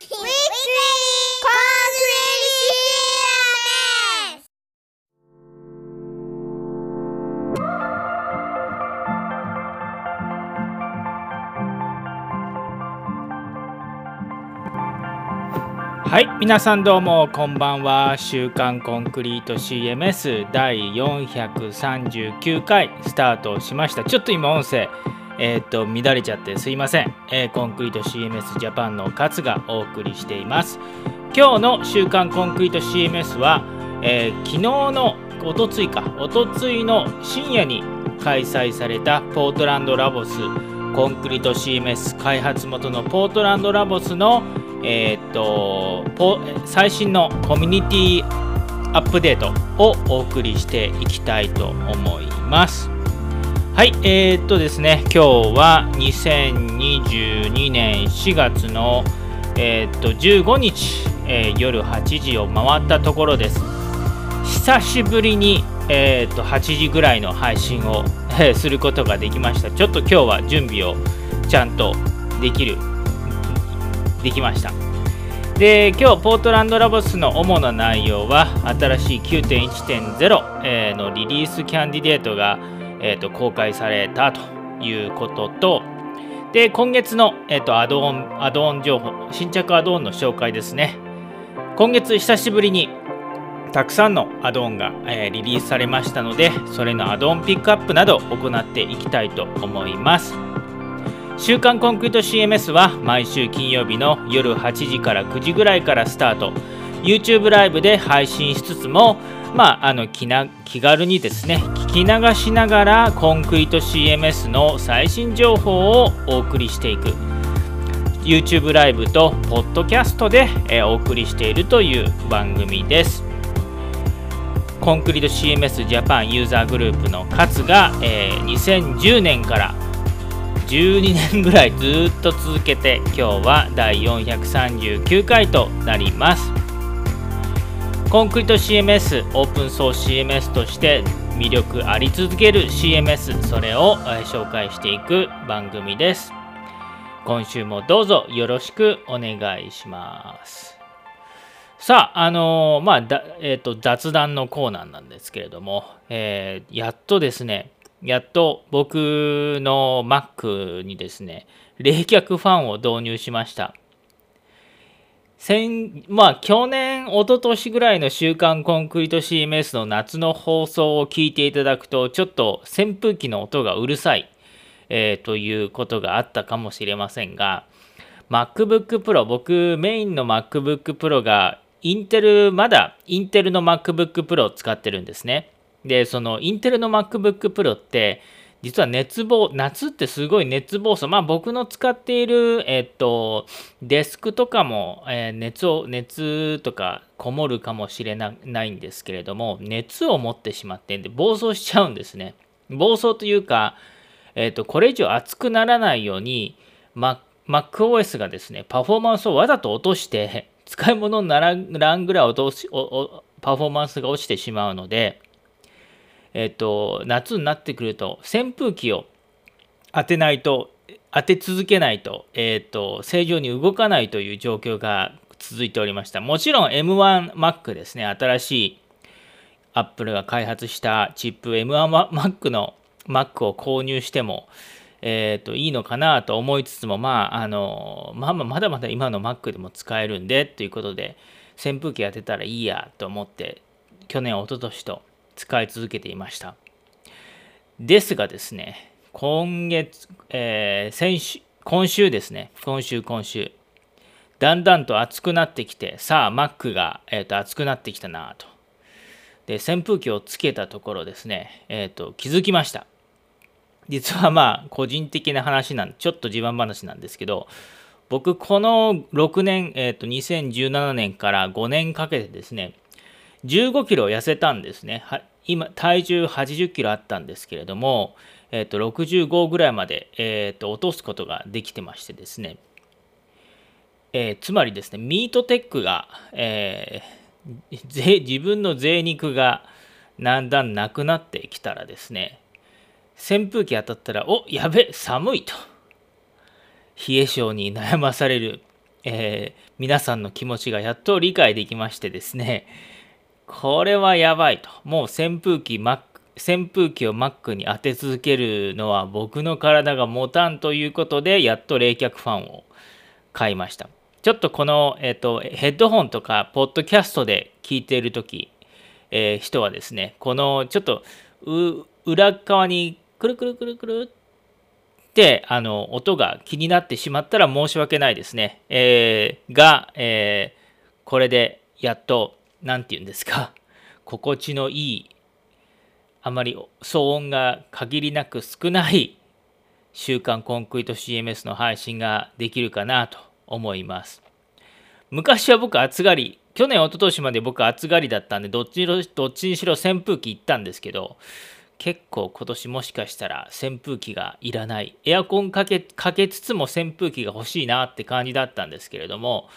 はい皆さんどうもこんばんは「週刊コンクリート CMS」第439回スタートしました。ちょっと今音声えー、っと乱れちゃってすいません、えー、コンクリート CMS ジャパンの勝がお送りしています今日の「週刊コンクリート CMS は」えー、昨日のおとついかおとついの深夜に開催されたポートランドラボスコンクリート CMS 開発元のポートランドラボスのえー、っと最新のコミュニティアップデートをお送りしていきたいと思います。はい、えー、っとですね、今日は2022年4月の、えー、っと15日、えー、夜8時を回ったところです。久しぶりに、え、っと8時ぐらいの配信を、えすることができました。ちょっと今日は準備をちゃんとできるできましたで今日ポートランドラボスの主な内容は新しい9.1.0えのリリースキャンディデートが、えーと、公開されたということとで今月の、えーと、アドオンアドオン情報新着アドオンの紹介ですね。今月久しぶりにたくさんのアドオンが、えー、リリースされましたのでそれのアドオンピックアップなど行っていきたいと思います。週刊コンクリート CMS は毎週金曜日の夜8時から9時ぐらいからスタート。YouTube ライブで配信しつつもまあ、あの気な気軽にですね聞き流しながらコンクリート CMS の最新情報をお送りしていく。YouTube ライブとポッドキャストで、えお送りしているという番組です。コンクリート CMS ジャパンユーザーグループの勝が、えー、2010年から12年ぐらいずっと続けて今日は第439回となります。コンクリート CMS オープンソース CMS として魅力あり続ける CMS それを紹介していく番組です今週もどうぞよろしくお願いしますさあ、あのー、まあだ、えーと、雑談のコーナーなんですけれども、えー、やっとですね、やっと僕の Mac にですね、冷却ファンを導入しました。先まあ去年、一昨年ぐらいの週刊コンクリート CMS の夏の放送を聞いていただくと、ちょっと扇風機の音がうるさい、えー、ということがあったかもしれませんが、MacBook Pro、僕メインの MacBook Pro がインテル、まだインテルの MacBook Pro を使ってるんですね。で、そのインテルの MacBook Pro って、実は熱暴、夏ってすごい熱暴走。まあ僕の使っている、えっと、デスクとかも、えー、熱を、熱とかこもるかもしれないんですけれども、熱を持ってしまってんで暴走しちゃうんですね。暴走というか、えっと、これ以上熱くならないように、MacOS がですね、パフォーマンスをわざと落として、使い物にならんぐらい落としパフォーマンスが落ちてしまうので、えっ、と、夏になってくると扇風機を当てないと当て続けないと,、えっ、と正常に動かないという状況が続いておりました。もちろん M1Mac ですね。新しいアップルが開発したチップ M1Mac の Mac を購入してもえーと、いいのかなと思いつつも、まああのまあ、まだまだ今の Mac でも使えるんでということで扇風機当てたらいいやと思って去年、一昨年と使い続けていました。ですがですね、今月、えー、先週、今週ですね、今週、今週、だんだんと暑くなってきて、さあ、Mac が、えーと、暑くなってきたなと。で、扇風機をつけたところですね、えーと、気づきました。実はまあ、個人的な話なんでちょっと自慢話なんですけど、僕、この6年、えーと、2017年から5年かけてですね、15キロ痩せたんですね。今、体重80キロあったんですけれども、えー、と65ぐらいまで、えー、と落とすことができてましてですね、えー、つまりですね、ミートテックが、えー、自分の贅肉がだんだんなくなってきたらですね、扇風機当たったら、おやべ、寒いと。冷え性に悩まされるえー、皆さんの気持ちがやっと理解できましてですね、これはやばいと。もう扇風機、扇風機を Mac に当て続けるのは僕の体が持たんということで、やっと冷却ファンを買いました。ちょっとこの、えっ、ー、と、ヘッドホンとか、ポッドキャストで聞いているとき、えー、人はですね、このちょっと裏側にくるくるくるくるってあの音が気になってしまったら申し訳ないですね。えー、が、えー、これでやっと、何て言うんですか、心地のいい、あまり騒音が限りなく少ない週刊コンクリート CMS の配信ができるかなと思います。昔は僕暑がり去年、一昨年まで僕暑がりだったんで、どっちどっちにしろ扇風機行ったんですけど、結構今年もしかしたら扇風機がいらない。エアコンかけかけつつも扇風機が欲しいなって感じだったんですけれども、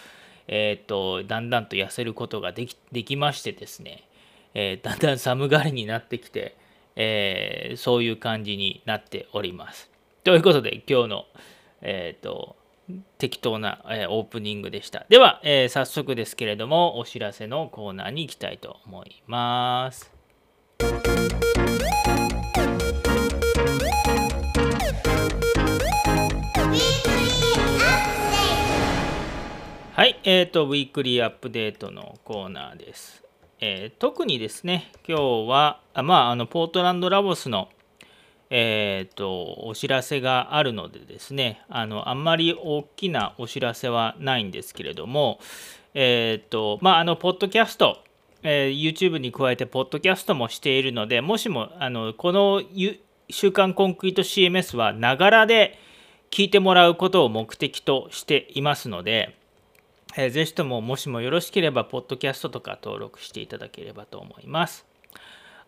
えっ、ー、と、だんだんと痩せることができできましてですね、えー、だんだん寒がりになってきて、えー、そういう感じになっております。ということで、今日の、えっ、と、適当な、えオープニングでした。では、えー、早速ですけれども、お知らせのコーナーに行きたいと思います。はい、えっ、ー、と、ウィークリーアップデートのコーナーです。えー、特にですね、今日は、あまあ、あの、ポートランドラボスのえーと、お知らせがあるのでですねあのあんまり大きなお知らせはないんですけれどもえっ、とまああのポッドキャスト、えー、YouTube に加えてポッドキャストもしているのでもしもあのこの週刊コンクリート CMS はながらで聞いてもらうことを目的としていますので、えー、ぜひとももしもよろしければポッドキャストとか登録していただければと思います。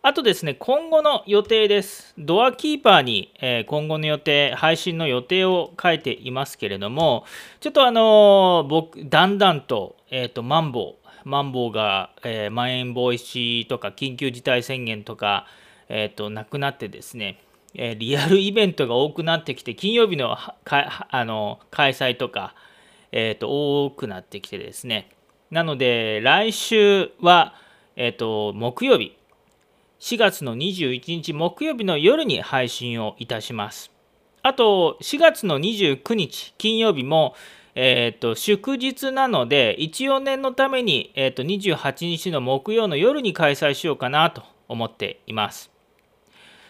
あとですね、今後の予定です。ドアキーパーに、え今後の予定、配信の予定を書いていますけれども、ちょっとあの僕、だんだんと、えっ、ー、と、マンボウ、マンボウが、えー、まん延防止とか緊急事態宣言とか、えっ、ー、と、なくなってですね、えリアルイベントが多くなってきて、金曜日のあの開催とか、えっ、と、多くなってきてですね、なので、来週は、えっ、と、木曜日、4月の21日木曜日の夜に配信をいたします。あと、4月の29日金曜日も、えーと、祝日なので、一応念のために、えーと、28日の木曜の夜に開催しようかなと思っています。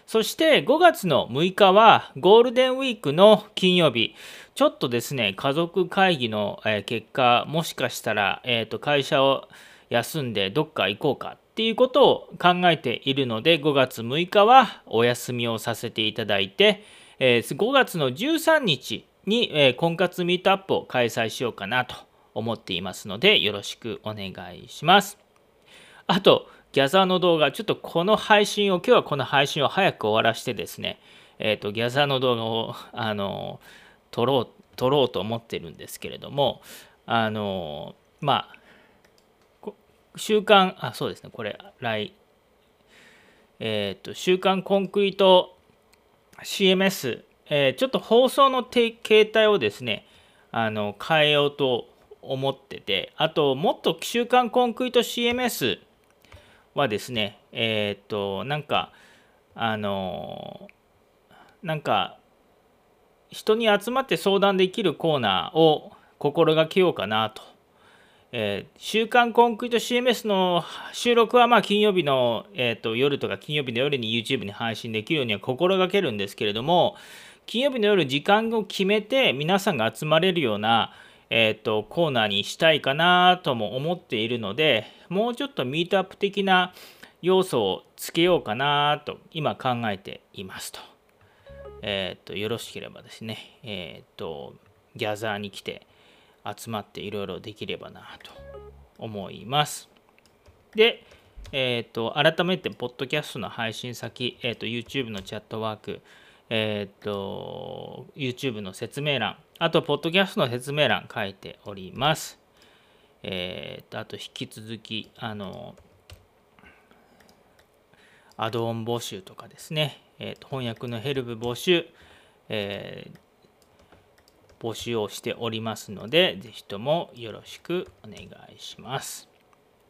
そして5月の6日はゴールデンウィークの金曜日、ちょっとですね、家族会議の結果、もしかしたら、えーと会社を休んでどっか行こうかっていうことを考えているので5月6日はお休みをさせていただいて5月の13日に婚活ミートアップを開催しようかなと思っていますのでよろしくお願いします。あとギャザーの動画ちょっとこの配信を今日はこの配信を早く終わらしてですねえっ、ー、とギャザーの動画をあの撮ろう撮ろうと思ってるんですけれどもあのまあ週刊、あ、そうですね、これ、来、えっ、ー、と、週刊コンクリート CMS、えー、ちょっと放送の形態をですね、あの、変えようと思ってて、あと、もっと週刊コンクリート CMS はですね、えっ、ー、と、なんか、あの、なんか、人に集まって相談できるコーナーを心がけようかなとえー、週刊コンクリート CMS の収録はまあ金曜日の、えーと、夜とか金曜日の夜に YouTube に配信できるようには心がけるんですけれども金曜日の夜時間を決めて皆さんが集まれるような、えーと、コーナーにしたいかなとも思っているのでもうちょっとミートアップ的な要素をつけようかなと今考えていますと。えっ、とよろしければですね、えっ、とギャザーに来て集まっていろいろできればなと思います。で、えっ、と、改めて、ポッドキャストの配信先、えっ、と、YouTube のチャットワーク、えっ、と、YouTube の説明欄、あと、ポッドキャストの説明欄書いております。えっ、と、あと、引き続き、あの、アドオン募集とかですね、えーと、翻訳のヘルプ募集、えー、募集をしておりますので、ぜひともよろしくお願いします。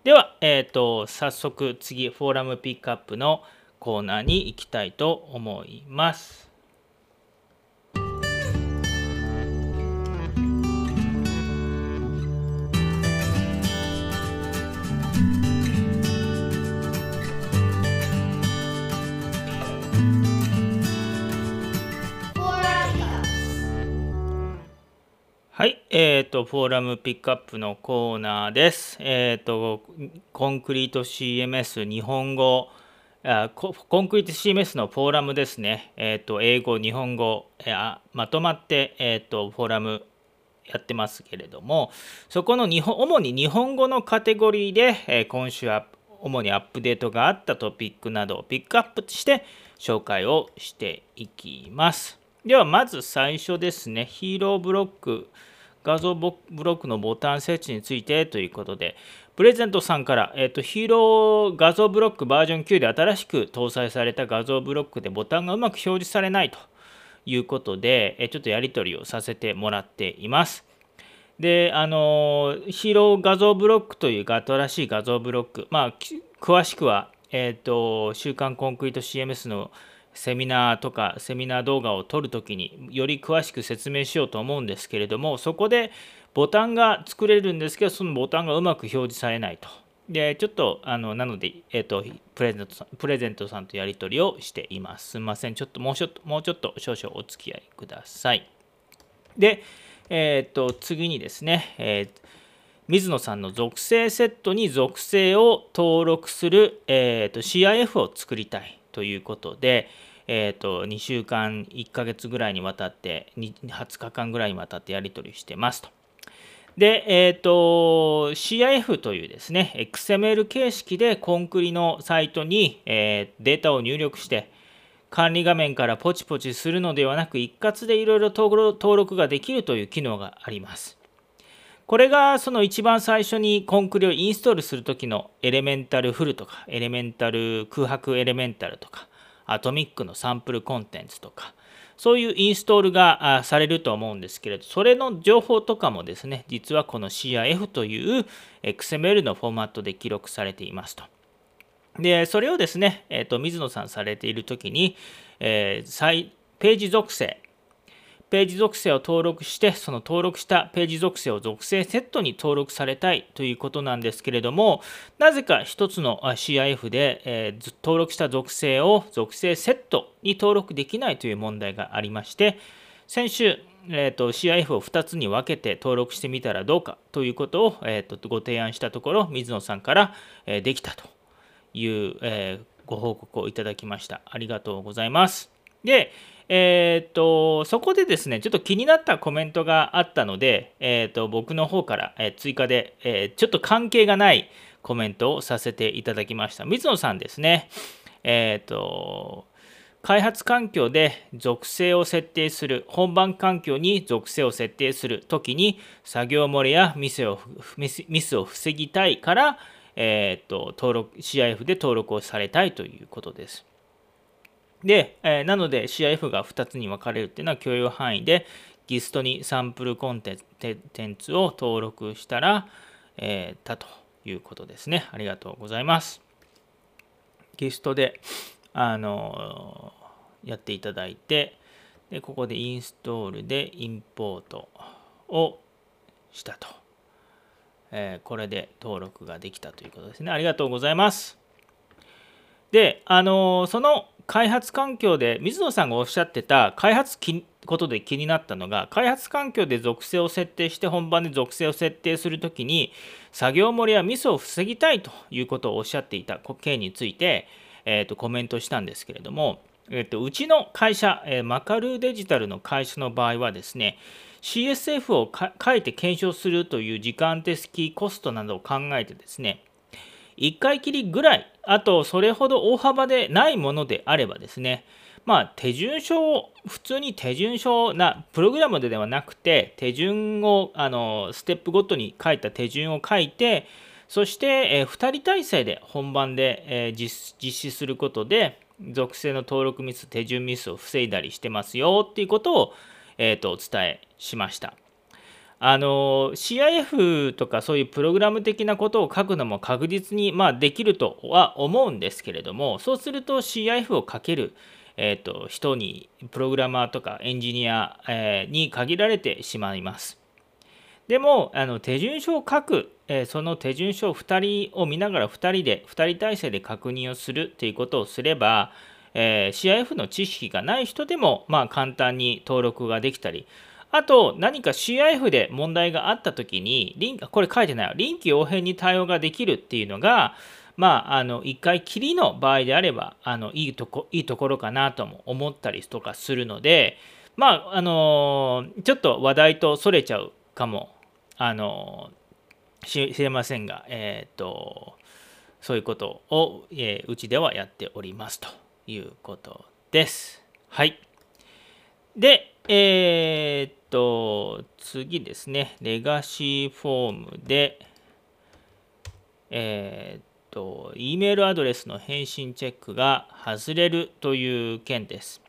では、えーと、早速次、フォーラムピックアップのコーナーに行きたいと思います。はい、えっ、ー、と、フォーラムピックアップのコーナーです。えっ、ー、と、コンクリート CMS 日本語あコ、ンクリート CMS のフォーラムですね。えっ、ー、と、英語、日本語、えー、まとまって、えっ、と、フォーラムやってますけれども、そこの日本、主に日本語のカテゴリーで、え、今週は主にアップデートがあったトピックなどをピックアップして紹介をしていきます。ではまず最初ですね、ヒーローブロック、画像ブロックのボタン設置についてということで、プレゼントさんから、えっ、と、ヒーロー画像ブロックバージョン9で新しく搭載された画像ブロックでボタンがうまく表示されないということで、えちょっとやり取りをさせてもらっています。で、あの、ヒーロー画像ブロックという新しい画像ブロック、まあ、詳しくは、えっ、と、週刊コンクリート CMS のセミナーとかセミナー動画を撮るときにより詳しく説明しようと思うんですけれどもそこでボタンが作れるんですけどそのボタンがうまく表示されないと。でちょっとあのなので、えーと、プレゼントさんプレゼントさんとやり取りをしています。すみません。ちょっともうちょっともうちょっと少々お付き合いください。で、えっ、ー、と次にですね、えー、水野さんの属性セットに属性を登録する、えーと CIF を作りたいということで、えーと、2週間、1ヶ月ぐらいにわたって、20日間ぐらいにわたってやり取りしてますと。で、え、ー、と、CIF というですね、XML 形式でコンクリのサイトに、えー、データを入力して、管理画面からポチポチするのではなく、一括でいろいろ登録ができるという機能があります。これがその一番最初にコンクリをインストールするときのエレメンタルフルとか、エレメンタル空白エレメンタルとか、アトミックのサンプルコンテンツとか、そういうインストールがされると思うんですけれど、それの情報とかもですね、実はこの CIF という XML のフォーマットで記録されていますと。で、それをですね、えーと、水野さんされているときに、えー、ページ属性、ページ属性を登録して、その登録したページ属性を属性セットに登録されたいということなんですけれども、なぜか1つの CIF で、えー、登録した属性を属性セットに登録できないという問題がありまして、先週、えーと、CIF を2つに分けて登録してみたらどうかということを、えーと、ご提案したところ、水野さんから、えー、できたという、えー、ご報告をいただきました。ありがとうございます。で、えー、っと、そこでですね、ちょっと気になったコメントがあったので、えー、っと、僕の方から、え追加で、えちょっと関係がないコメントをさせていただきました。水野さんですね、えっと、開発環境で属性を設定する、本番環境に属性を設定するときに、作業漏れやミスをミスを防ぎたいから、えー、っと登録 CIF で登録をされたいということです。で、えー、なので CIF が2つに分かれるっていうのは許容範囲で GIST にサンプルコンテンツを登録したら、えー、たということですね。ありがとうございます。GIST で、あのー、やっていただいて、でここでインストールでインポートをしたと。えー、これで登録ができたということですね。ありがとうございます。で、あの、その開発環境で水野さんがおっしゃってた開発きことで気になったのが開発環境で属性を設定して本番で属性を設定するときに作業漏れやミスを防ぎたいということをおっしゃっていた件について、えー、とコメントしたんですけれども、えー、とうちの会社、えー、マカルーデジタルの会社の場合はですね CSF を書いて検証するという時間的コストなどを考えてですね1回きりぐらい、あとそれほど大幅でないものであればですね、まあ、手順書を普通に手順書な、プログラムでではなくて、手順を、あの、ステップごとに書いた手順を書いて、そして、えー、2人体制で本番で、えー、実施することで、属性の登録ミス、手順ミスを防いだりしてますよっていうことを、えー、とお伝えしました。あの CIF とかそういうプログラム的なことを書くのも確実に、まあ、できるとは思うんですけれどもそうすると CIF を書ける、えーと、人にプログラマーとかエンジニア、えー、に限られてしまいます。でもあの手順書を書く、えー、その手順書を2人を見ながら2人で2人体制で確認をするということをすれば、えー、CIF の知識がない人でも、まあ、簡単に登録ができたりあと、何か CIF で問題があったときに、これ書いてない臨機応変に対応ができるっていうのが、まあ、あの、一回きりの場合であれば、あの、いいとこ、いいところかなとも思ったりとかするので、まあ、あの、ちょっと話題とそれちゃうかも、あの、しれませんが、えっ、ー、と、そういうことを、え、うちではやっておりますということです。はい。で、えー、と、次ですね、レガシーフォームで、えっと、E メールアドレスの返信チェックが外れるという件です。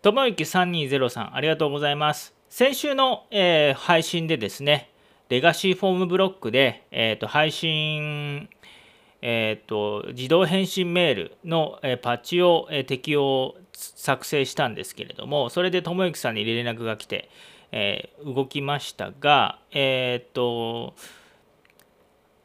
ともゆき3203、ありがとうございます。先週の、えー、配信でですね、レガシーフォームブロックで、えーと、配信、えーと、自動返信メールの、え、パッチを、え、適用作成したんですけれども、それでともゆきさんに連絡が来て、えー、動きましたが、えっ、と、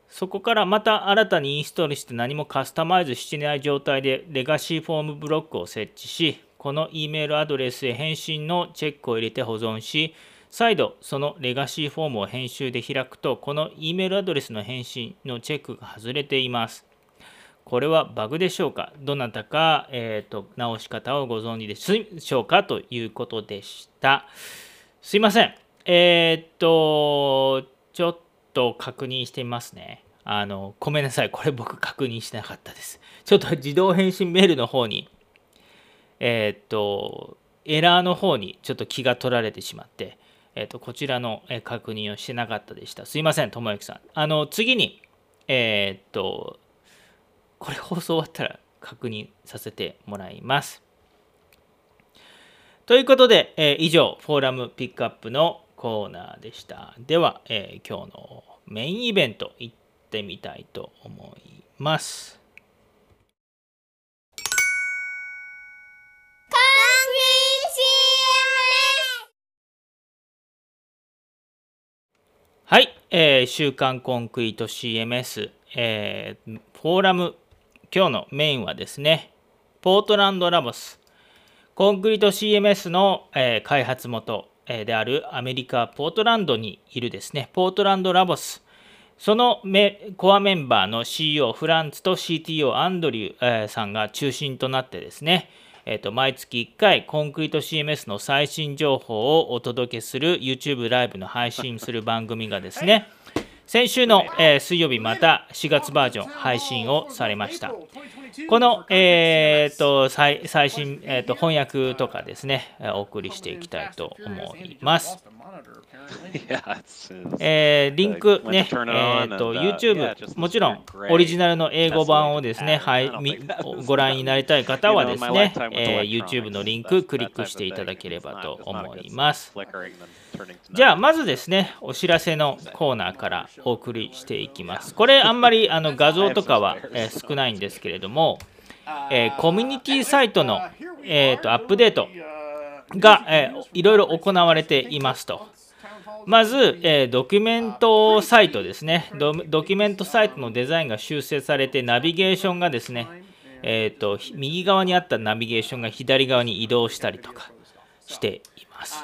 そこからまた新たにインストールして何もカスタマイズしてない状態でレガシーフォームブロックを設置し、この E メールアドレスへ返信のチェックを入れて保存し、再度そのレガシーフォームを編集で開くと、この E メールアドレスの返信のチェックが外れています。これはバグでしょうか？どなたか、えーと、直し方をご存知でしょうか？ということでした。すいません。えー、っと、ちょっと確認してみますね。あの、ごめんなさい。これ僕確認してなかったです。ちょっと自動返信メールの方に、えー、っと、エラーの方にちょっと気が取られてしまって、え、っと、こちらの確認をしてなかったでした。すいません、ともゆきさん。あの、次に、えっと、これ放送終わったら確認させてもらいます。ということで、えー、以上、フォーラムピックアップのコーナーでした。では、えー、今日のメインイベント行ってみたいと思います。はい、えー、週刊コンクリート CMS、えー、フォーラム、今日のメインはですね、ポートランドラボス、コンクリート CMS の、えー、開発元、えー、であるアメリカ・ポートランドにいるですね、ポートランドラボス、そのコアメンバーの CEO フランツと CTO アンドリュー、えー、さんが中心となってですね、えーと、毎月1回コンクリート CMS の最新情報をお届けする YouTube ライブの配信する番組がですね、先週の、えー、水曜日また4月バージョン配信をされました。この、えーと、最最新、えーと、翻訳とかですね、お送りしていきたいと思います。えー、リンクね、えーと、YouTube、もちろんオリジナルの英語版をですね、はい、ご覧になりたい方はですね、えー、YouTube のリンククリックしていただければと思います。じゃあ、まずですね、お知らせのコーナーからお送りしていきます。これ、あんまりあの画像とかは、えー、少ないんですけれども、えー、コミュニティサイトの、えーと、アップデートが、えー、いろいろ行われていますと。まず、えー、ドキュメントサイトですねド。ドキュメントサイトのデザインが修正されて、ナビゲーションがですね、えーと、右側にあったナビゲーションが左側に移動したりとかしています。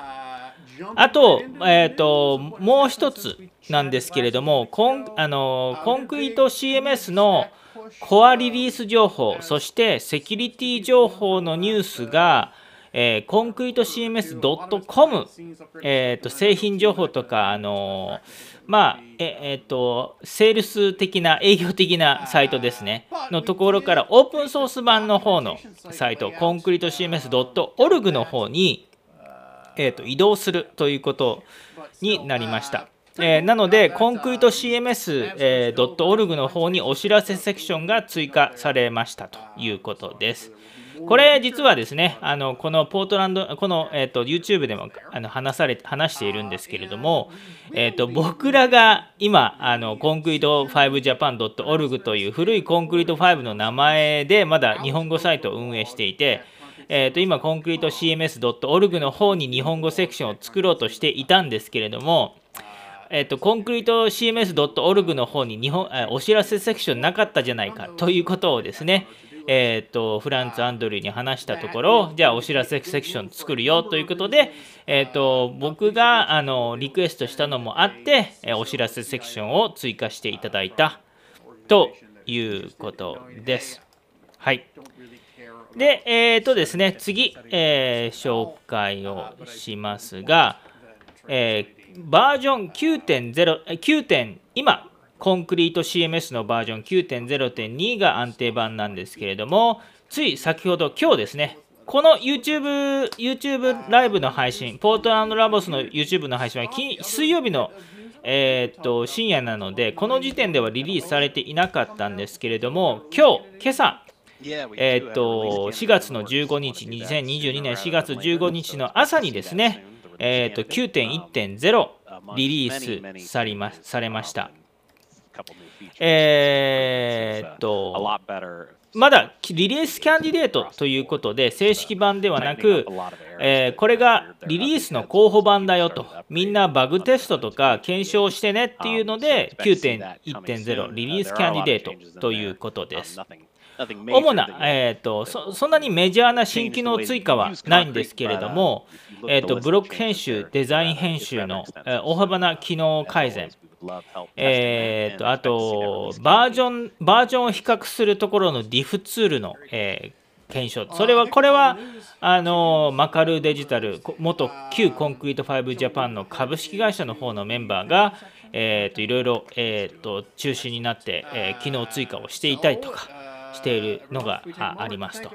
あと,、えーと、もう一つなんですけれどもコンあのコンクリート CMS のコアリリース情報そしてセキュリティ情報のニュースが、えー、コンクリート CMS.com、えーと、製品情報とか、あのまあええーと、セールス的な営業的なサイトですねのところからオープンソース版の方のサイトコンクリート CMS.org の方にえーと、移動するということになりました。えー、なので、コンクリート CMS.org、えー、の方にお知らせセクションが追加されましたということです。これ実はですね、あのこのポートランド、この、えーと、YouTube でもあの話され話しているんですけれども、えーと、僕らが今、あのコンクリート 5japan.org という古いコンクリート5の名前でまだ日本語サイトを運営していて、えーと、今、コンクリート CMS.org の方に日本語セクションを作ろうとしていたんですけれども、えっ、ー、と、コンクリート CMS.org の方に日本、えお知らせセクションなかったじゃないかということをですね、えっ、ー、と、フランツ・アンドリューに話したところ、じゃあお知らせセクション作るよということで、えっ、ー、と、僕があのリクエストしたのもあって、えお知らせセクションを追加していただいたということです。はい。で、えっ、ー、とですね、次、えー、紹介をしますが、えー、バージョン9.0、9. 点今、コンクリート CMS のバージョン9.0.2が安定版なんですけれども、つい先ほど、今日ですね、この YouTube, YouTube ライブの配信、ポートランドラボスの YouTube の配信は水曜日の、えー、っと深夜なので、この時点ではリリースされていなかったんですけれども、今日、今朝、えー、っと4月の15日、2022年4月15日の朝にですね、えー、っと9.1.0リリースされまされました。えー、っと、まだリリースキャンディデートということで、正式版ではなく、えー、これがリリースの候補版だよと、みんなバグテストとか検証してねっていうので、9.1.0リリースキャンディデートということです。主な、えーとそ、そんなにメジャーな新機能追加はないんですけれども、えーと、ブロック編集、デザイン編集の、えー、大幅な機能改善、えーと、あとバージョン、バージョンを比較するところの DIF ツールの、えー、検証、それは、これは、あのマカルデジタル、元旧コンクリート5ジャパンの株式会社の方のメンバーが、えーと、いろいろ、えーと中心になって、えー、機能追加をしていたりとか。しているのがありますと。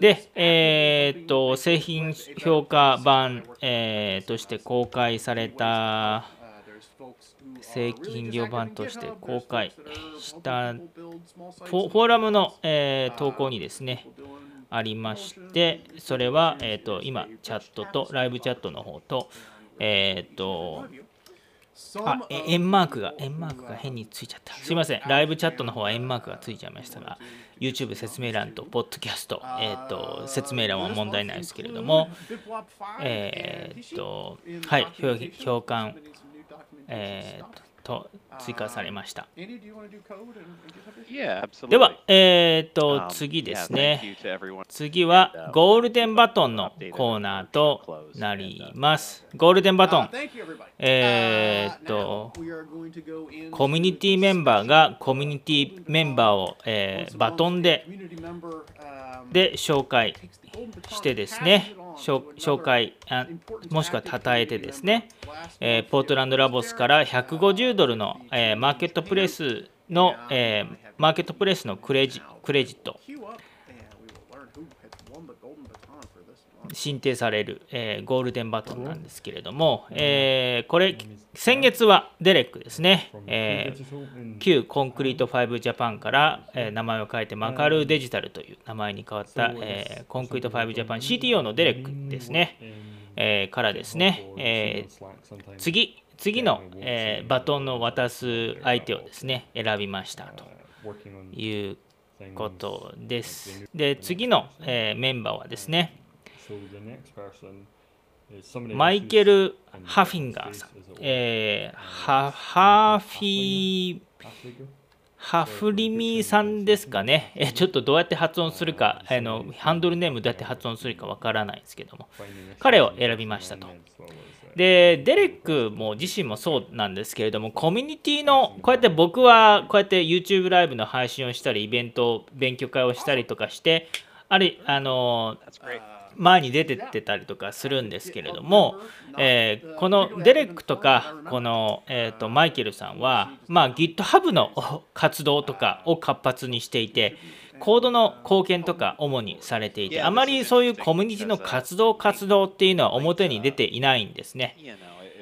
で、えー、っと製品評価版、えー、として公開された製品量版として公開したフォーラムの、えー、投稿にですねありましてそれは、えーと、今チャットとライブチャットの方とえっ、ー、とあ、円マークが、円マークが変についちゃった。すいません。ライブチャットの方は円マークがついちゃいましたが、YouTube 説明欄と、ポッドキャスト、えっ、ー、と、説明欄は問題ないですけれども、えっ、ー、と、はい、評価、えっ、ー、と、追加されました。では、えっ、ー、と、次ですね。次はゴールデンバトンのコーナーとなります。ゴールデンバトン。えっ、ー、と、コミュニティメンバーがコミュニティメンバーを、えー、バトンでで紹介してですね、紹介あもしくは称えてですね、えー、 PortlandLabs から150ドルの、えー、マーケットプレイスの、えー、マーケットプレイスのクレジクレジット申請される、えー、 Golden Baton なんですけれども、えー、これ先月はデレックですね、えー、旧 concrete5 Japan から、えー、名前を変えて Macareux Digital という名前に変わった、えー、 concrete5 Japan CTO のデレックですね、えー、からですね、えー、次次の、えー、バトンの渡す相手をですね選びましたということです。で次の、えー、メンバーはですねマイケル・ハフィンガーさん、えー、ハハフィハフリミさんですかね、えちょっとどうやって発音するかあの、ハンドルネームどうやって発音するかわからないですけども、彼を選びましたと。で、デレックも自身もそうなんですけれども、コミュニティの、こうやって僕はこうやって YouTube ライブの配信をしたり、イベント、勉強会をしたりとかして、あるあの前に出てってたりとかするんですけれども、えー、このデレックとかこの、えーと、マイケルさんは、まあ、GitHub の活動とかを活発にしていてコードの貢献とか主にされていてあまりそういうコミュニティの活動活動っていうのは表に出ていないんですね。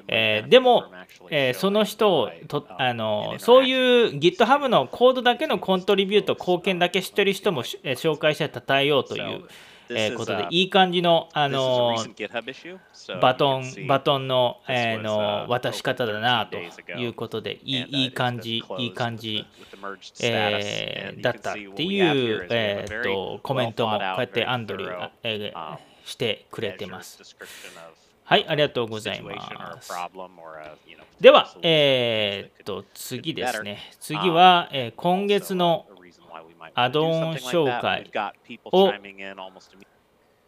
えー、でも、えー、その人をとあのそういう GitHub のコードだけのコントリビュート貢献だけ知ってる人も、えー、紹介して称えようというえー、ことで、いい感じの、あのバトン、バトンの,、えー、の渡し方だなということで、いいいい感じ、いい感じ、えー、だったっていう、えー、とコメントもこうやってアンドリューが、えー、してくれてます。はい、ありがとうございます。では、えー、っと、次ですね。次は、えー、今月のアドオン紹介を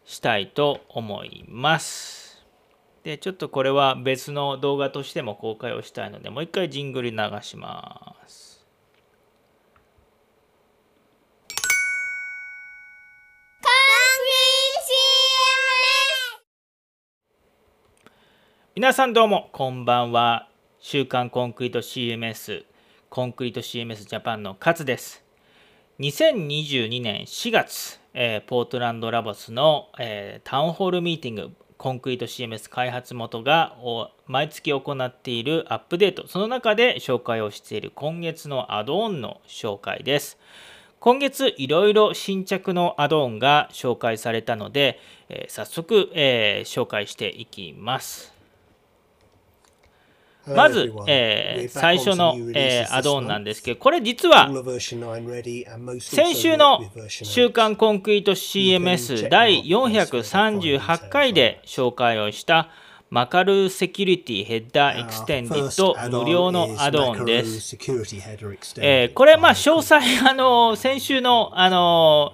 したいと思います。で、ちょっとこれは別の動画としても公開をしたいので、もう一回ジングル流します。皆さんどうもこんばんは。週刊コンクリート CMS コンクリート CMS ジャパンの勝です。2022年4月、えー、ポートランドラボスの、えー、タウンホールミーティングコンクリート CMS 開発元が毎月行っているアップデート。その中で紹介をしている今月のアドオンの紹介です。今月いろいろ新着のアドオンが紹介されたので、えー、早速、え紹介していきます。まず、えー、最初の、えー、アドオンなんですけど、これ実は先週の週刊コンクリート CMS 第438回で紹介をしたマカルセキュリティヘッダーエクステンディット無料のアドオンです。えー、これ、まあ、詳細、あの先週の、あの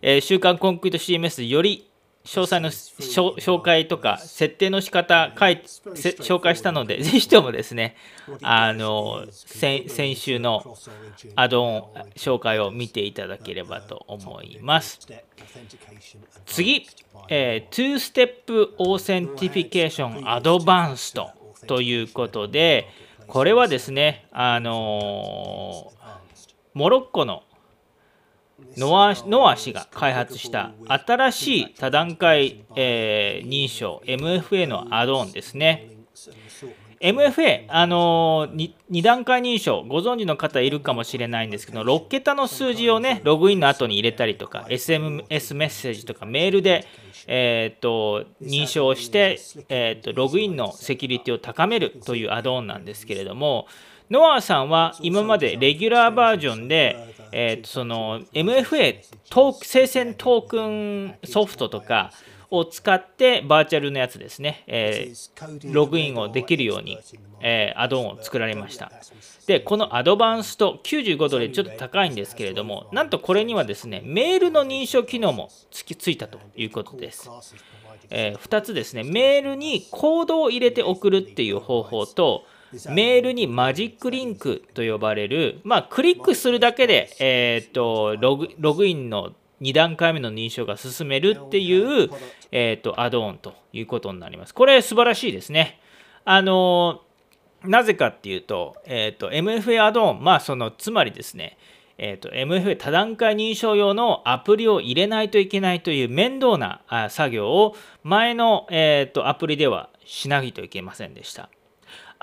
えー、週刊 Concrete CMS より詳細の紹介とか設定の仕方書い紹介したので、ぜひともですね、あの先先週のアドオン紹介を見ていただければと思います。次、えー、2 Step Authentication Advanced ということで、これはですね、あのー、モロッコのノアノア氏が開発した新しい多段階、えー、認証 MFA のアドオンですね。MFA、あのー、2, 段階認証、ご存知の方いるかもしれないんですけど、6桁の数字をね、ログインの後に入れたりとか、SMS メッセージとかメールで、えーと、認証して、えーと、ログインのセキュリティを高めるというアドオンなんですけれども、ノアさんは今までレギュラーバージョンで、えー、とその MFA トーク生鮮トークンソフトとかを使ってバーチャルのやつですね、えー、ログインをできるように、えー、アドオンを作られました。でこのアドバンスト95ドルでちょっと高いんですけれどもなんとこれにはですねメールの認証機能もつきついたということです、えー、2つですね。メールにコードを入れて送るっていう方法とメールにマジックリンクと呼ばれる、まあ、クリックするだけで、えーと、ログログインの2段階目の認証が進めるっていう、えーと、アドオンということになります。これ素晴らしいですね。あのなぜかっていうと、えーと、MFA アドオン、まあ、そのつまりですね、えーと、MFA 多段階認証用のアプリを入れないといけないという面倒な作業を前の、えーとアプリではしないといけませんでした。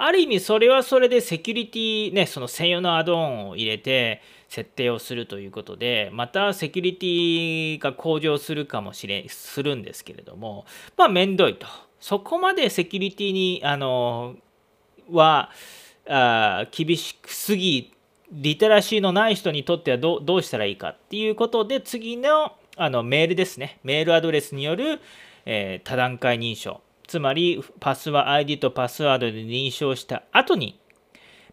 ある意味それはそれでセキュリティね、その専用のアドオンを入れて設定をするということで、またセキュリティが向上するかもしれ、するんですけれども、まあ面倒いと。そこまでセキュリティに、あの、は、あ厳しくすぎ、リテラシーのない人にとってはどどうしたらいいかっていうことで、次のあのメールですね。メールアドレスによる、えー、多段階認証。つまりパスワ ID とパスワードで認証した後に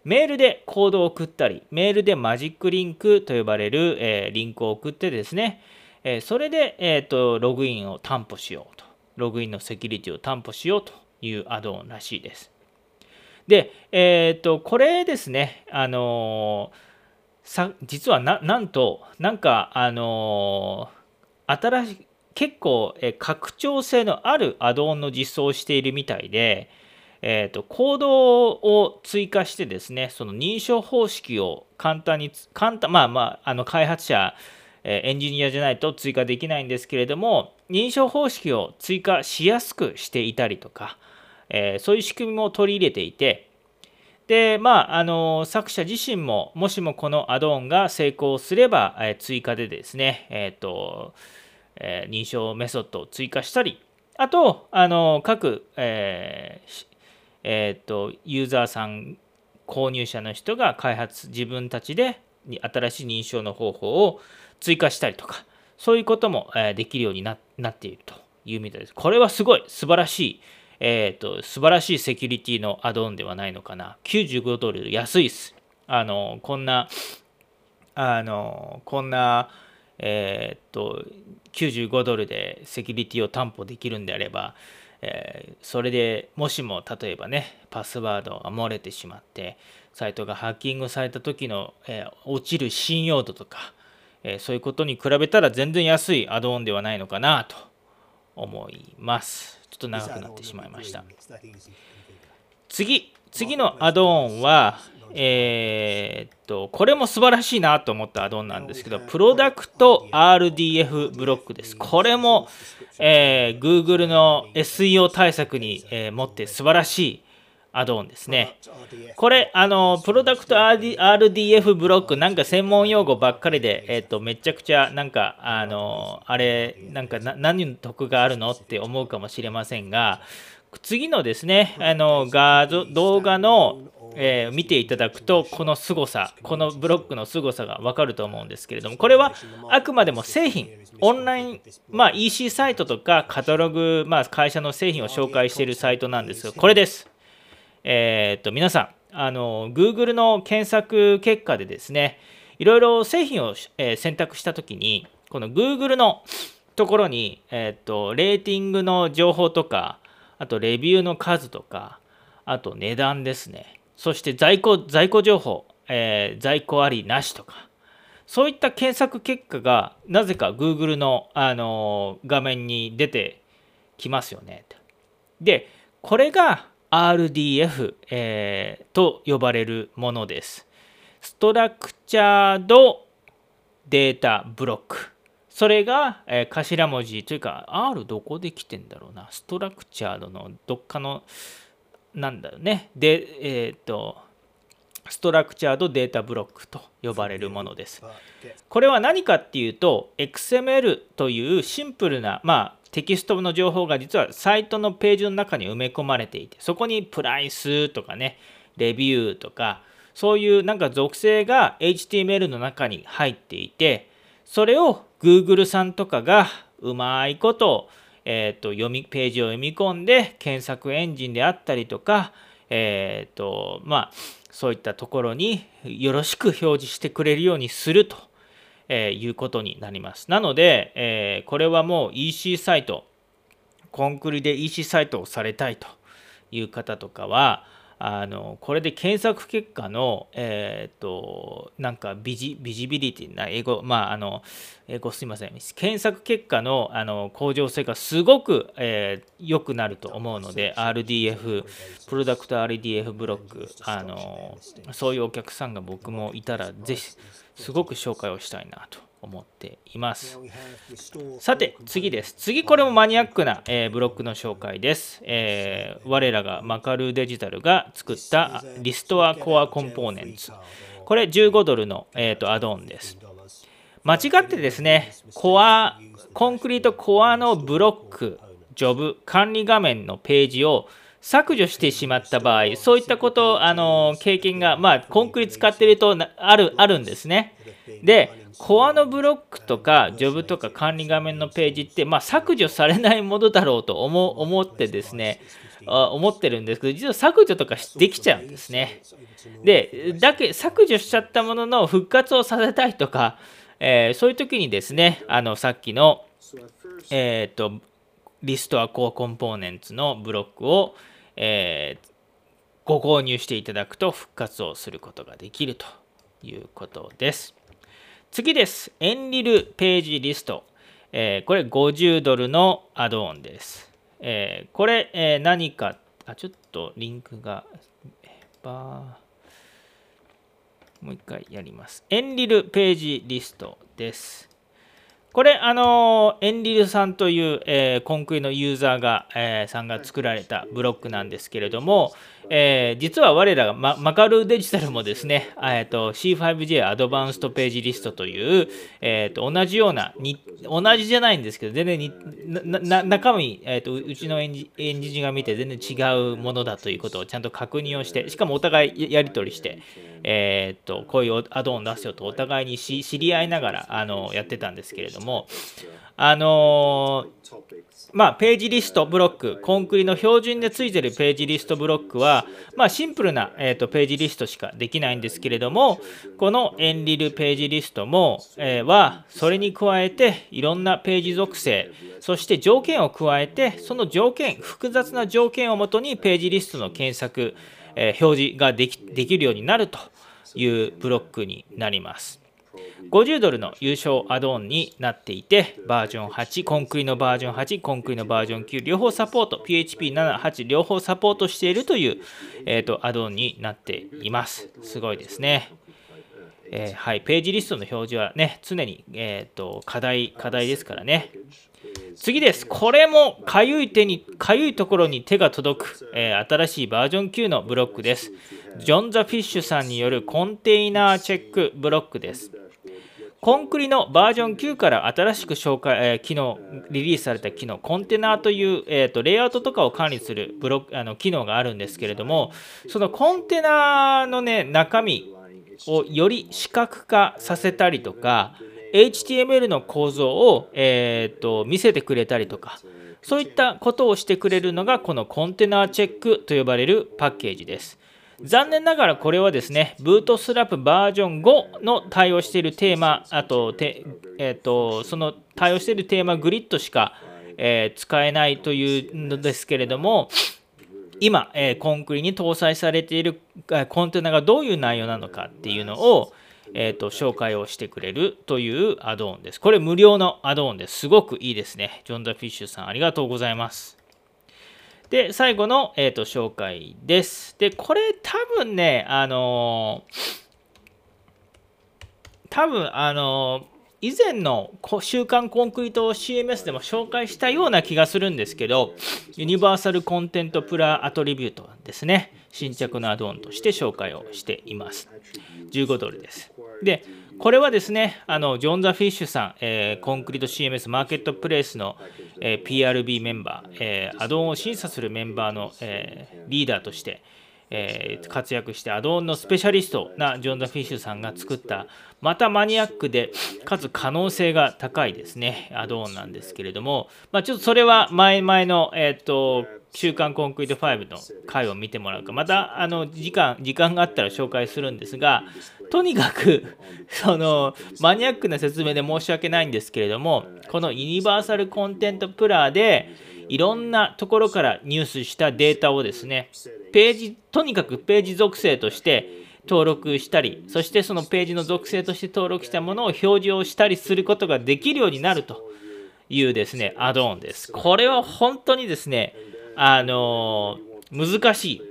メールでコードを送ったりメールでマジックリンクと呼ばれる、えー、リンクを送ってですね、えー、それで、えーと、ログインを担保しようとログインのセキュリティを担保しようというアドオンらしいです。で、えっ、ー、とこれですねあのさ実はなんとなんかあの新し結構、え拡張性のあるアドオンの実装をしているみたいで、えーと、コードを追加してですね、その認証方式を簡単に、簡単まあまあ、あの開発者、えエンジニアじゃないと追加できないんですけれども、認証方式を追加しやすくしていたりとか、えー、そういう仕組みも取り入れていて、で、まあ、あの作者自身も、もしもこのアドオンが成功すれば、えー、追加でですね、えっ、ー、と、えー、認証メソッドを追加したり、あと、あの各、えーえーと、ユーザーさん、購入者の人が開発、自分たちで新しい認証の方法を追加したりとか、そういうことも、えー、できるようになっているというみたいです。これはすごい素晴らしい、えっ、ー、と、素晴らしいセキュリティのアドオンではないのかな。95ドル安いです。あの、こんな、あの、こんな、えっ、ー、と、95ドルでセキュリティを担保できるんであれば、えー、それでもしも例えばねパスワードが漏れてしまってサイトがハッキングされた時の、えー、落ちる信用度とか、えー、そういうことに比べたら全然安いアドオンではないのかなと思います。ちょっと長くなってしまいました。次次のアドオンはえー、っと、これも素晴らしいなと思ったアドオンなんですけど、プロダクト RDF ブロックです。これも、えー、Google の SEO 対策に、えー、持って素晴らしいアドオンですね。これ、あの、プロダクト RDF ブロック、なんか専門用語ばっかりで、えっ、と、めちゃくちゃ、なんか、あの、あれ、なんか何の得があるのって思うかもしれませんが、次のですね、あの、画像、動画の、えー、見ていただくと、この凄さ、このブロックの凄さがわかると思うんですけれども、これはあくまでも製品、オンライン、まあ、EC サイトとかカタログ、まあ、会社の製品を紹介しているサイトなんですが、これです。えー、っと、皆さん、あの、Google の検索結果でですね、いろいろ製品を、えー、選択したときに、この Google のところに、えー、っと、レーティングの情報とか、あとレビューの数とか、あと値段ですね。そして在庫、在庫情報、えー、在庫ありなしとか、そういった検索結果がなぜか Google の、あのー、画面に出てきますよね。で、これが RDF、えー、と呼ばれるものです。ストラクチャードデータブロック。それが、えー、頭文字というか R どこで来てんだろうな。ストラクチャードのどっかのなんだよね。で、えっ、ー、と、ストラクチャードデータブロックと呼ばれるものです。これは何かっていうと、XML というシンプルな、まあ、テキストの情報が実はサイトのページの中に埋め込まれていて、そこにプライスとかね、レビューとか、そういうなんか属性が HTML の中に入っていて、それを Google さんとかがうまいことえーと、読みページを読み込んで検索エンジンであったりとか、えーとまあ、そういったところによろしく表示してくれるようにすると、えいうことになります。なので、えー、これはもう EC サイト、コンクリで EC サイトをされたいという方とかは、あのこれで検索結果の、えっ、となんかビジビジビリティな英語まああの英語すいません。検索結果のあの向上性がすごく良、えー、くなると思うので RDF プロダクト RDF ブロックあのそういうお客さんが僕もいたらぜひすごく紹介をしたいなと。思っています。さて、次です。次、これもマニアックな、えー、ブロックの紹介です、えー、我らがマカルデジタルが作ったリストアコアコンポーネンツ。これ15ドルの、えーと、アドオンです。間違ってですね、コア、コンクリートコアのブロック、ジョブ、管理画面のページを削除してしまった場合、そういったこと、あの経験が、まあ、コンクリ使ってるとあるあるんですね。で、コアのブロックとか、ジョブとか管理画面のページって、まあ、削除されないものだろうと思思ってですね、思ってるんですけど、実は削除とかできちゃうんですね。で、だけ削除しちゃったものの復活をさせたいとか、えー、そういう時にですね、あのさっきの、えっ、ー、と、リストアコアコンポーネンツのブロックを、えー、ご購入していただくと復活をすることができるということです。次です。エンリルページリスト。えー、これ50ドルのアドオンです。えー、これ、えー、何か、あ、ちょっとリンクが、バーもう一回やります。エンリルページリストです。これ、あのエンリルさんという、えー、コンクリのユーザーが、えー、さんが作られたブロックなんですけれども、えー、実は我らがママカルデジタルもですね、えーと、C5J アドバンストページリストという、えーと、同じようなに、同じじゃないんですけど、全然にな中身、えーと、うちのエンジエンジニアが見て全然違うものだということをちゃんと確認をして、しかもお互いやり取りして、えー、とこういうアドオン出すよとお互いに知り合いながらあのやってたんですけれども、あの、まあ、ページリストブロック、コンクリの標準でついてるページリストブロックは、まあ、シンプルな、えーと、ページリストしかできないんですけれども、このエンリルページリストも、えー、は、それに加えて、いろんなページ属性、そして条件を加えて、その条件、複雑な条件をもとにページリストの検索、えー、表示ができできるようになるというブロックになります。50ドルの優勝アドオンになっていて、バージョン8、コンクリのバージョン8、コンクリのバージョン9、両方サポート、PHP7、8、両方サポートしているという、えーと、アドオンになっています。すごいですね。えー、はい、ページリストの表示はね、常に、えーと、課題、課題ですからね。次です。これもかゆい手に、かゆいところに手が届く、えー、新しいバージョン9のブロックです。ジョン・ザ・フィッシュさんによるコンテイナーチェックブロックです。コンクリのバージョン9から新しく紹介、えー、機能、リリースされた機能、コンテナという、えーと、レイアウトとかを管理するブロあの機能があるんですけれども、そのコンテナの、ね、中身をより視覚化させたりとか、HTML の構造を、えーと見せてくれたりとか、そういったことをしてくれるのがこのコンテナチェックと呼ばれるパッケージです。残念ながらこれはですね、ブートスラップバージョン5の対応しているテーマ、あと、えーと、その対応しているテーマグリッドしか、えー、使えないというのですけれども、今、えー、コンクリに搭載されているコンテナがどういう内容なのかっていうのを、えーと紹介をしてくれるというアドオンです。これ無料のアドオンです。すごくいいですね。ジョン・ザ・フィッシュさんありがとうございます。で、最後の、えーと、紹介です。で、これ多分ね、あのー、多分あのー、以前の週刊コンクリート CMS でも紹介したような気がするんですけど、ユニバーサルコンテントプラアトリビュートですね、新着のアドオンとして紹介をしています。15ドルです。で、これはですね、あのジョン・ザ・フィッシュさん、えー、コンクリート CMS マーケットプレイスの、えー、PRB メンバー、えー、アドオンを審査するメンバーの、えリーダーとして、え活躍してアドオンのスペシャリストなジョン・ザ・フィッシュさんが作ったまたマニアックでかつ可能性が高いですねアドオンなんですけれども、まあ、ちょっとそれは前々の、えーと週刊コンクリート5の回を見てもらうか、またあの時間時間があったら紹介するんですが、とにかくそのマニアックな説明で申し訳ないんですけれども、このユニバーサルコンテントプラーでいろんなところから入手したデータをですね、ページ、とにかくページ属性として登録したり、そしてそのページの属性として登録したものを表示をしたりすることができるようになるというですね、アドオンです。これは本当にですね、あの難しい。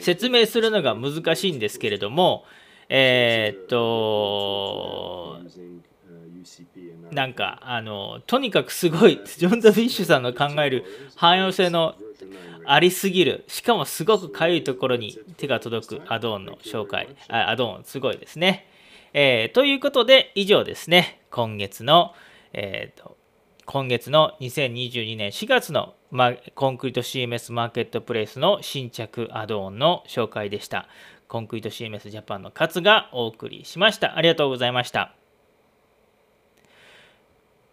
説明するのが難しいんですけれども、えー、っと、なんか、あの、とにかくすごい、ジョン・ザ・フィッシュさんの考える汎用性のありすぎる、しかもすごくかゆいところに手が届くアドオンの紹介、アドオン、すごいですね。えー、ということで、以上ですね、今月の、えーと今月の2022年4月の、コンクリート CMS マーケットプレイスの新着アドオンの紹介でした。コンクリート CMS ジャパンの勝がお送りしました。ありがとうございました。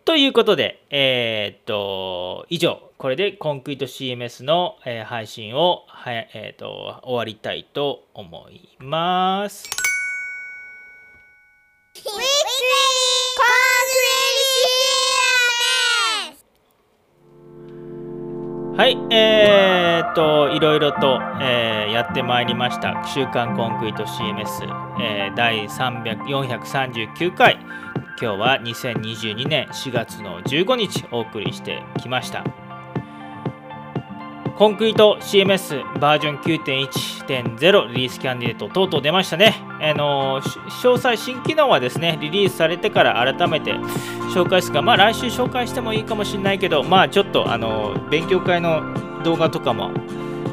ということで、えー、っと、以上、これでコンクリート CMS の、えー、配信を、はえー、っと終わりたいと思います。はい、えー、っと、いろいろと、えー、やってまいりました。週刊コンクリート CMS、えー、第439回。今日は2022年4月の15日お送りしてきました。コンクリート CMS バージョン9.1.0リリースキャンディデートとうとう出ましたね。あの詳細新機能はですね、リリースされてから改めて紹介するか、まあ来週紹介してもいいかもしれないけど、まあちょっとあの勉強会の動画とかも、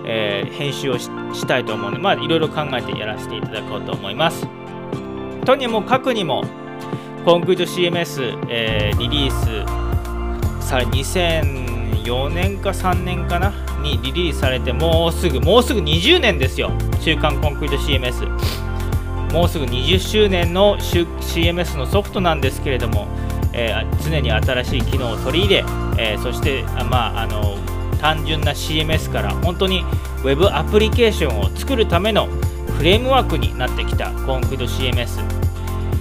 えー、編集をしたいと思うので、まあいろいろ考えてやらせていただこうと思います。とにもかくにも、コンクリート CMS、えー、リリースされ2004年か3年かな？にリリースされてもうすぐもうすぐ20年ですよ。週刊コンクリート CMS もうすぐ20周年の CMS のソフトなんですけれども、えー、常に新しい機能を取り入れえー、そしてあまああの単純な CMS から本当に Web アプリケーションを作るためのフレームワークになってきたコンクリート CMS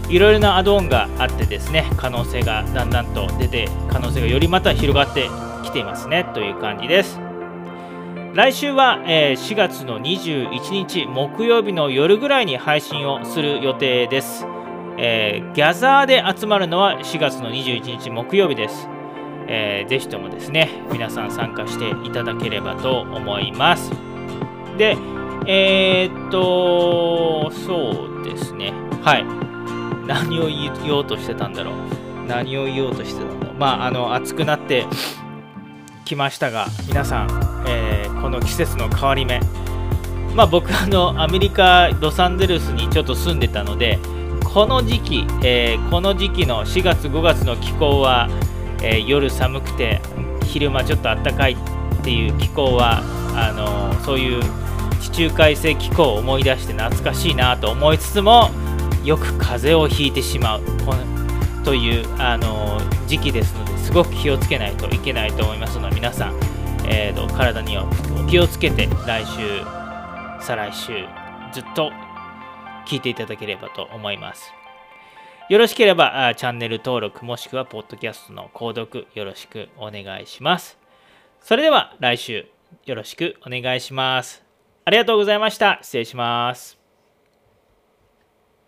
いろいろなアドオンがあってですね可能性がだんだんと出て可能性がよりまた広がってきていますねという感じです。来週は、えー、4月の21日木曜日の夜ぐらいに配信をする予定です、えー、ギャザーで集まるのは4月の21日木曜日です、えー、ぜひともですね皆さん参加していただければと思います。でえー、っとそうですね。はい。何を言おうとしてたんだろう。何を言おうとしてたんだろう。まああの暑くなってきましたが皆さん、えー、この季節の変わり目。まあ僕あのアメリカロサンゼルスにちょっと住んでたのでこの時期、えー、この時期の4月5月の気候は、えー、夜寒くて昼間ちょっと暖かいっていう気候はあのそういう地中海性気候を思い出して懐かしいなと思いつつもよく風邪をひいてしまうというあの時期ですのごく気をつけないといけないと思いますので皆さん、えーと、体には気をつけて来週再来週ずっと聞いていただければと思います。よろしければチャンネル登録もしくはポッドキャストの購読よろしくお願いします。それでは来週よろしくお願いします。ありがとうございました。失礼します。